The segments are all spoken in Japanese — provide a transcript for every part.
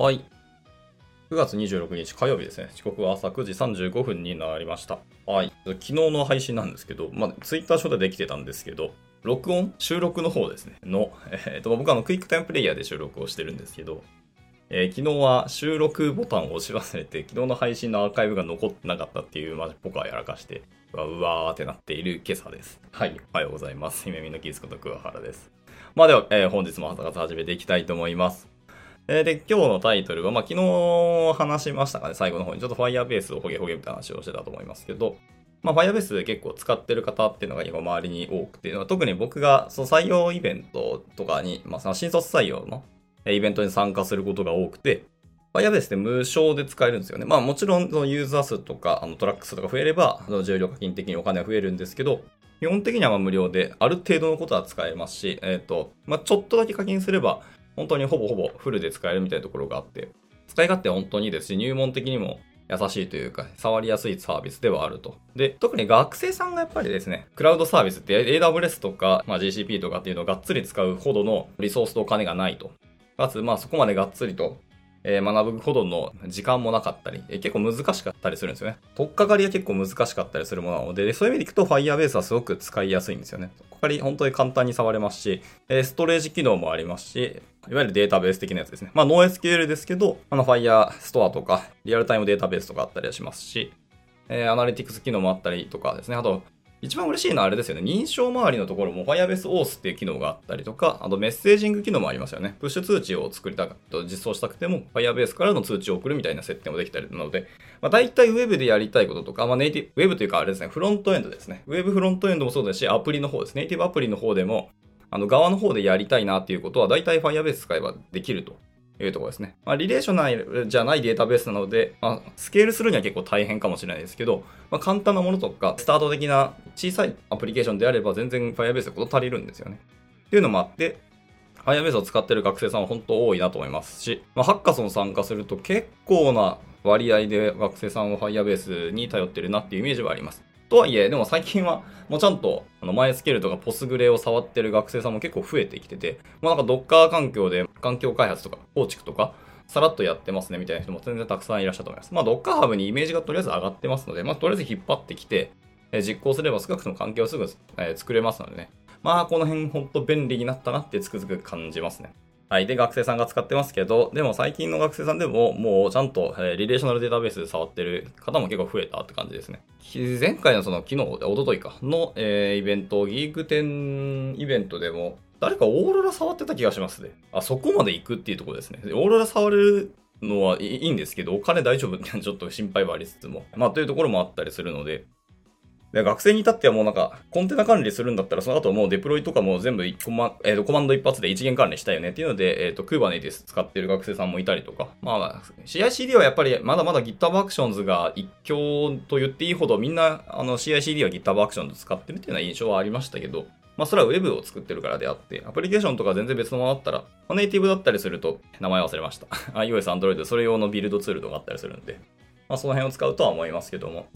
はい。9月26日火曜日ですね。時刻は朝9時35分になりました。はい。昨日の配信なんですけど、まあ、ツイッター上でできてたんですけど、録音？収録の方ですね。の、えっ、と、僕はあのクイックタイムプレイヤーで収録をしてるんですけど、えー昨日は収録ボタンを押し忘れて、昨日の配信のアーカイブが残ってなかったっていう、まあ、僕はやらかして、うわうわーってなっている今朝です。はい。おはようございます。姫みのキースこと桑原です。まあでは、えー本日も朝活始めていきたいと思います。えーで、今日のタイトルは、まあ、昨日話しましたかね、最後の方に。ちょっと Firebase をホゲホゲみたいな話をしてたと思いますけど、まあ、Firebase で結構使ってる方っていうのが今周りに多くて、特に僕がその採用イベントとかに、まあ、その新卒採用のイベントに参加することが多くて、Firebase って無償で使えるんですよね。まあもちろんそのユーザー数とかあのトラック数とか増えれば、その重量課金的にお金は増えるんですけど、基本的にはま無料で、ある程度のことは使えますし、えっ、と、まあちょっとだけ課金すれば、本当にほぼほぼフルで使えるみたいなところがあって、使い勝手は本当にいいですし、入門的にも優しいというか、触りやすいサービスではあると。で、特に学生さんがやっぱりですね、クラウドサービスって AWS とか、まあ、GCP とかっていうのをがっつり使うほどのリソースとお金がないと。かつ、まあそこまでがっつりと、え学ぶほどの時間もなかったり、え結構難しかったりするんですよね。取っかかりは結構難しかったりするものなので、でそういう意味でいくと Firebase はすごく使いやすいんですよね。取っかかり本当に簡単に触れますし、えストレージ機能もありますし、いわゆるデータベース的なやつですね。まあ NoSQL ですけど、あの Firestore とか、リアルタイムデータベースとかあったりはしますし、えーアナリティクス機能もあったりとかですね。あと、一番嬉しいのはあれですよね。認証周りのところも Firebase Auth っていう機能があったりとか、あとメッセージング機能もありますよね。プッシュ通知を作りたかった、実装したくても Firebase からの通知を送るみたいな設定もできたりなので、まあ、大体 Web でやりたいこととか、まあ、ネイティブ、Web というかあれですね、フロントエンドですね。Web フロントエンドもそうですし、アプリの方ですね。ネイティブアプリの方でも、あの側の方でやりたいなっていうことは、大体 Firebase 使えばできるというところですね。まあ、リレーショナルじゃないデータベースなので、まあ、スケールするには結構大変かもしれないですけど、まあ、簡単なものとか、スタート的な小さいアプリケーションであれば全然 Firebase でこと足りるんですよね。っていうのもあって、Firebase を使ってる学生さんは本当多いなと思いますし、まあ、ハッカソン参加すると結構な割合で学生さんは Firebase に頼ってるなっていうイメージはあります。とはいえ、でも最近はもうちゃんとあのマイスケールとかポスグレを触ってる学生さんも結構増えてきてて、まあなんか Docker 環境で環境開発とか構築とかさらっとやってますねみたいな人も全然たくさんいらっしゃると思います。まあ Docker Hub にイメージがとりあえず上がってますので、まあとりあえず引っ張ってきて、え実行すれば少なくとも環境をすぐ、え作れますのでね。まあこの辺ほんと便利になったなってつくづく感じますね。はい。で、学生さんが使ってますけど、でも最近の学生さんでも、もうちゃんと、えーリレーショナルデータベースで触ってる方も結構増えたって感じですね。前回のその昨日、おとといかの、えーイベント、ギーク10イベントでも、誰かオーロラ触ってた気がしますね。あ、そこまで行くっていうところですね。でオーロラ触れるのはいいいいんですけど、お金大丈夫ってちょっと心配はありつつも、まあというところもあったりするので、で学生に至ってはもうなんか、コンテナ管理するんだったら、その後もうデプロイとかも全部コマ,、えーとコマンド一発で一元管理したいよねっていうので、えっ、と、Kubernetes 使ってる学生さんもいたりとか、まあ、CICD はやっぱりまだまだ GitHub Actions が一強と言っていいほど、みんなあの CICD は GitHub Actions 使ってるっていうような印象はありましたけど、まあ、それは Web を作ってるからであって、アプリケーションとか全然別のものだったら、ネイティブだったりすると、名前忘れました。iOS、Android、それ用のビルドツールとかあったりするんで、まあ、その辺を使うとは思いますけども、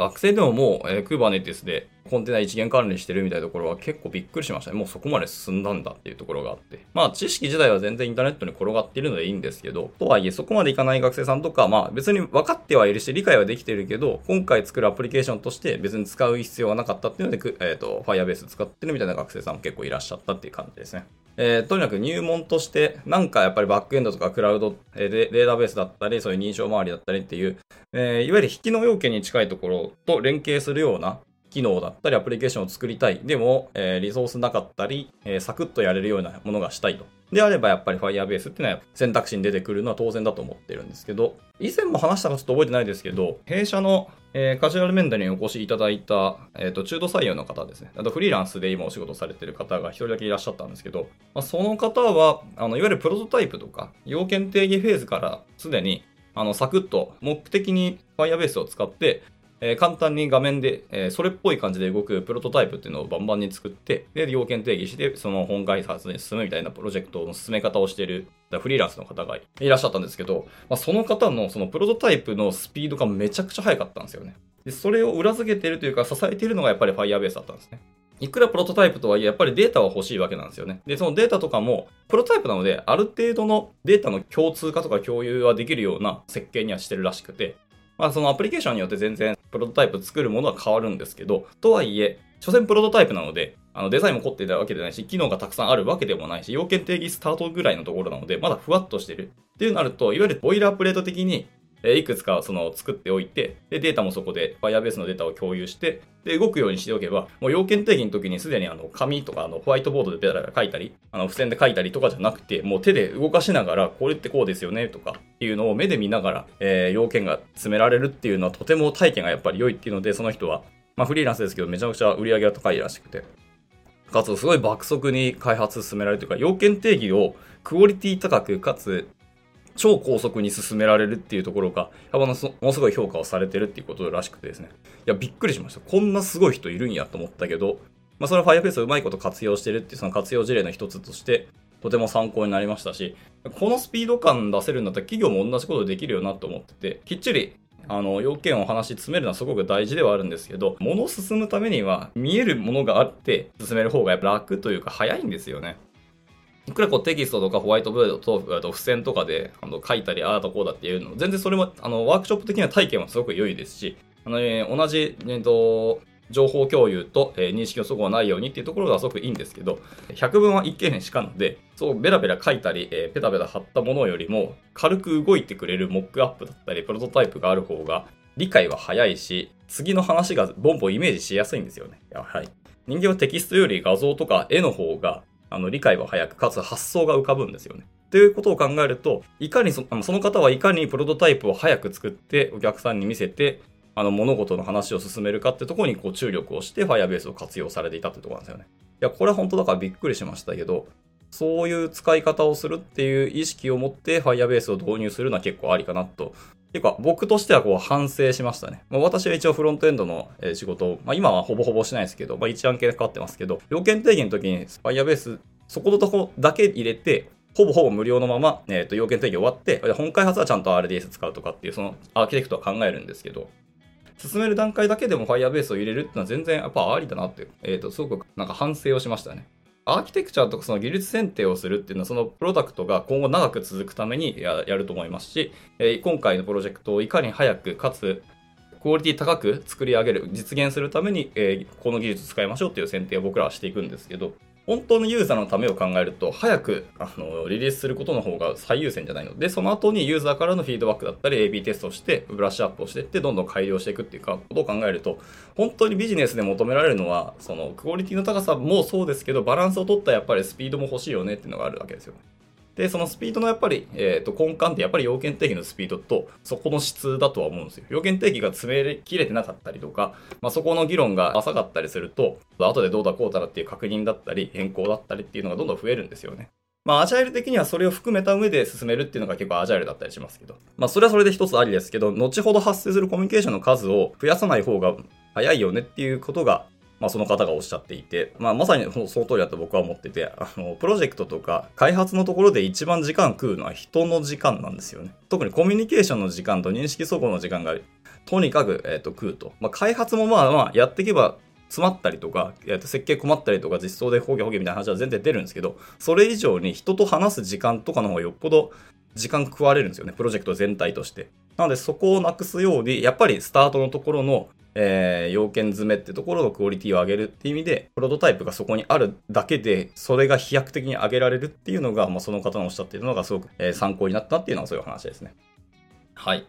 学生でももう、えー、Kubernetes でコンテナ一元管理してるみたいなところは結構びっくりしましたね。もうそこまで進んだんだっていうところがあって。まあ知識自体は全然インターネットに転がっているのでいいんですけど、とはいえそこまでいかない学生さんとか、まあ別に分かってはいるし理解はできてるけど、今回作るアプリケーションとして別に使う必要はなかったっていうので、えっ、と、Firebase 使ってるみたいな学生さんも結構いらっしゃったっていう感じですね。えーとにかく入門として、なんかやっぱりバックエンドとかクラウド、えーでデータベースだったり、そういう認証周りだったりっていう、えーいわゆる引きの要件に近いところと連携するような機能だったりアプリケーションを作りたい。でも、えーリソースなかったり、えーサクッとやれるようなものがしたいと。であればやっぱり Firebase っていうのは選択肢に出てくるのは当然だと思ってるんですけど、以前も話したかちょっと覚えてないですけど、弊社の、えーカジュアルメンダーにお越しいただいた、えーと中途採用の方ですね。あとフリーランスで今お仕事されてる方が一人だけいらっしゃったんですけど、まあ、その方は、あのいわゆるプロトタイプとか、要件定義フェーズからすでにあのサクッと目的に Firebase を使って、えー簡単に画面で、えーそれっぽい感じで動くプロトタイプっていうのをバンバンに作って、で、要件定義して、その本開発に進むみたいなプロジェクトの進め方をしているフリーランスの方がいらっしゃったんですけど、まあ、その方のそのプロトタイプのスピードがめちゃくちゃ速かったんですよね。で、それを裏付けてるというか支えているのがやっぱり Firebase だったんですね。いくらプロトタイプとはいえ、やっぱりデータは欲しいわけなんですよね。で、そのデータとかも、プロトタイプなので、ある程度のデータの共通化とか共有はできるような設計にはしてるらしくて、まあそのアプリケーションによって全然プロトタイプ作るものは変わるんですけど、とはいえ、所詮プロトタイプなので、あのデザインも凝っていたわけではないし、機能がたくさんあるわけでもないし、要件定義スタートぐらいのところなので、まだふわっとしてる。っていうなると、いわゆるボイラープレート的に、えいくつかその作っておいて、で、データもそこで Firebase のデータを共有して、で、動くようにしておけば、もう要件定義の時にすでにあの紙とかあのホワイトボードでペラペラ書いたり、あの付箋で書いたりとかじゃなくて、もう手で動かしながら、これってこうですよねとかっていうのを目で見ながら、えー、要件が詰められるっていうのはとても体験がやっぱり良いっていうので、その人は、まあフリーランスですけどめちゃくちゃ売り上げが高いらしくて、かつすごい爆速に開発進められるというか、要件定義をクオリティ高く、かつ超高速に進められるっていうところが、やっぱものすごい評価をされてるっていうことらしくてですね。いや、びっくりしました。こんなすごい人いるんやと思ったけど、まあ、それは Fireface をうまいこと活用してるっていうその活用事例の一つとして、とても参考になりましたし、このスピード感出せるんだったら企業も同じことできるよなと思ってて、きっちりあの、要件を話し詰めるのはすごく大事ではあるんですけど、物を進むためには見えるものがあって進める方がやっぱ楽というか早いんですよね。いくらこうテキストとかホワイトボードと付箋とかであの書いたり、ああだこうだっていうの、全然それもあのワークショップ的な体験はすごく良いですし、あの、ね、同じ、えっと、情報共有と、えー、認識のそごがないようにっていうところがすごくいいんですけど、百聞は一見しかので、そうベラベラ書いたり、えー、ペタペタ貼ったものよりも、軽く動いてくれるモックアップだったり、プロトタイプがある方が、理解は早いし、次の話がボンボンイメージしやすいんですよね。はい。人間はテキストより画像とか絵の方があの、理解は早く、かつ発想が浮かぶんですよね。ということを考えると、いかにそのその方はいかにプロトタイプを早く作ってお客さんに見せて、あの物事の話を進めるかってところにこう注力をして Firebase を活用されていたってところなんですよね。いや、これは本当だからびっくりしましたけど、そういう使い方をするっていう意識を持って Firebase を導入するのは結構ありかなとていうか、僕としてはこう反省しましたね。まあ、私は一応フロントエンドの仕事を、まあ、今はほぼほぼしないですけど、まあ、一案件かかってますけど、要件定義の時に Firebase そこのとこだけ入れて、ほぼほぼ無料のまま、えっ、ー、と、要件定義終わって、本開発はちゃんと RDS 使うとかっていう、そのアーキテクトは考えるんですけど、進める段階だけでも Firebase を入れるっていうのは全然やっぱありだなって、えっ、ー、と、すごくなんか反省をしましたね。アーキテクチャとかその技術選定をするっていうのはそのプロダクトが今後長く続くためにやると思いますし、え、今回のプロジェクトをいかに早くかつクオリティ高く作り上げる、実現するために、え、この技術使いましょうっていう選定を僕らはしていくんですけど、本当のユーザーのためを考えると、早くあのリリースすることの方が最優先じゃないので、その後にユーザーからのフィードバックだったり、AB テストをして、ブラッシュアップをしていって、どんどん改良していくっていうか、ことを考えると、本当にビジネスで求められるのは、そのクオリティの高さもそうですけど、バランスを取ったやっぱりスピードも欲しいよねっていうのがあるわけですよ。で、そのスピードのやっぱり、えっ、ー、と、根幹ってやっぱり要件定義のスピードと、そこの質だとは思うんですよ。要件定義が詰め切れてなかったりとか、まあ、そこの議論が浅かったりすると、後でどうだこうだらっていう確認だったり、変更だったりっていうのがどんどん増えるんですよね。まあ、アジャイル的にはそれを含めた上で進めるっていうのが結構アジャイルだったりしますけど。まあ、それはそれで一つありですけど、後ほど発生するコミュニケーションの数を増やさない方が早いよねっていうことが、まあ、その方がおっしゃっていて、まあ、まさにその通りだと僕は思ってて、あの、プロジェクトとか開発のところで一番時間食うのは人の時間なんですよね。特にコミュニケーションの時間と認識相互の時間がとにかく、えー、と食うと。まあ、開発もまあまあやっていけば詰まったりとか、えー、と設計困ったりとか実装でほげほげみたいな話は全然出るんですけど、それ以上に人と話す時間とかの方がよっぽど時間食われるんですよね。プロジェクト全体として。なのでそこをなくすように、やっぱりスタートのところのえー、要件詰めってところのクオリティを上げるっていう意味で、プロトタイプがそこにあるだけで、それが飛躍的に上げられるっていうのが、まあ、その方のおっしゃっているのがすごく、えー、参考になったっていうのはそういう話ですね。はい。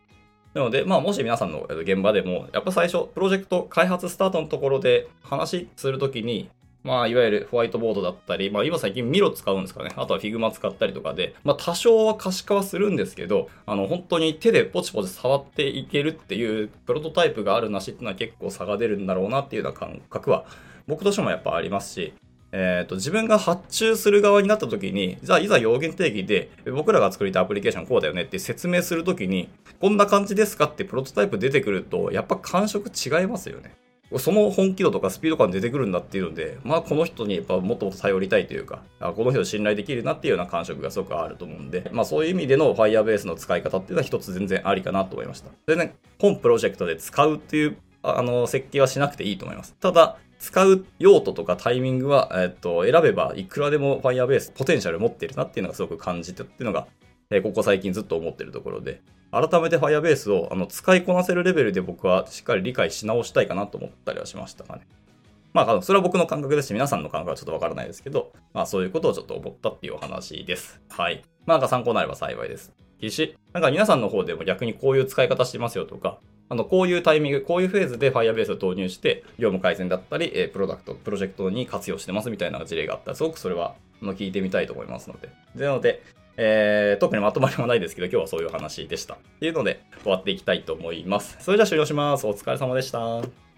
なので、まあ、もし皆さんの現場でも、やっぱ最初、プロジェクト開発スタートのところで話するときに、まあ、いわゆるホワイトボードだったり、まあ、今最近ミロ使うんですかね。あとは Figma 使ったりとかで、まあ、多少は可視化はするんですけど、あの、本当に手でポチポチ触っていけるっていうプロトタイプがあるなしっていうのは結構差が出るんだろうなっていうような感覚は、僕としてもやっぱありますし、えっ、ー、と、自分が発注する側になった時に、じゃあいざ要件定義で、僕らが作りたアプリケーションこうだよねって説明するときに、こんな感じですかってプロトタイプ出てくると、やっぱ感触違いますよね。その本気度とかスピード感出てくるんだっていうので、まあこの人にやっぱもっともっと頼りたいというか、この人を信頼できるなっていうような感触がすごくあると思うんで、まあそういう意味での Firebase の使い方っていうのは一つ全然ありかなと思いました。でね、本プロジェクトで使うっていうあの設計はしなくていいと思います。ただ、使う用途とかタイミングは、えっと、選べばいくらでも Firebase ポテンシャル持ってるなっていうのがすごく感じてっていうのが、え、ここ最近ずっと思ってるところで、改めて Firebase をあの使いこなせるレベルで僕はしっかり理解し直したいかなと思ったりはしましたかね。まあ、それは僕の感覚ですし、皆さんの感覚はちょっとわからないですけど、まあそういうことをちょっと思ったっていうお話です。はい。まあなんか参考になれば幸いです。し、なんか皆さんの方でも逆にこういう使い方してますよとか、あの、こういうタイミング、こういうフェーズで Firebase を導入して、業務改善だったり、えプロダクト、プロジェクトに活用してますみたいな事例があったら、すごくそれは、あの、聞いてみたいと思いますので。なので、えー、特にまとまりもないですけど、今日はそういう話でした。っていうので、終わっていきたいと思います。それじゃあ終了します。お疲れ様でした。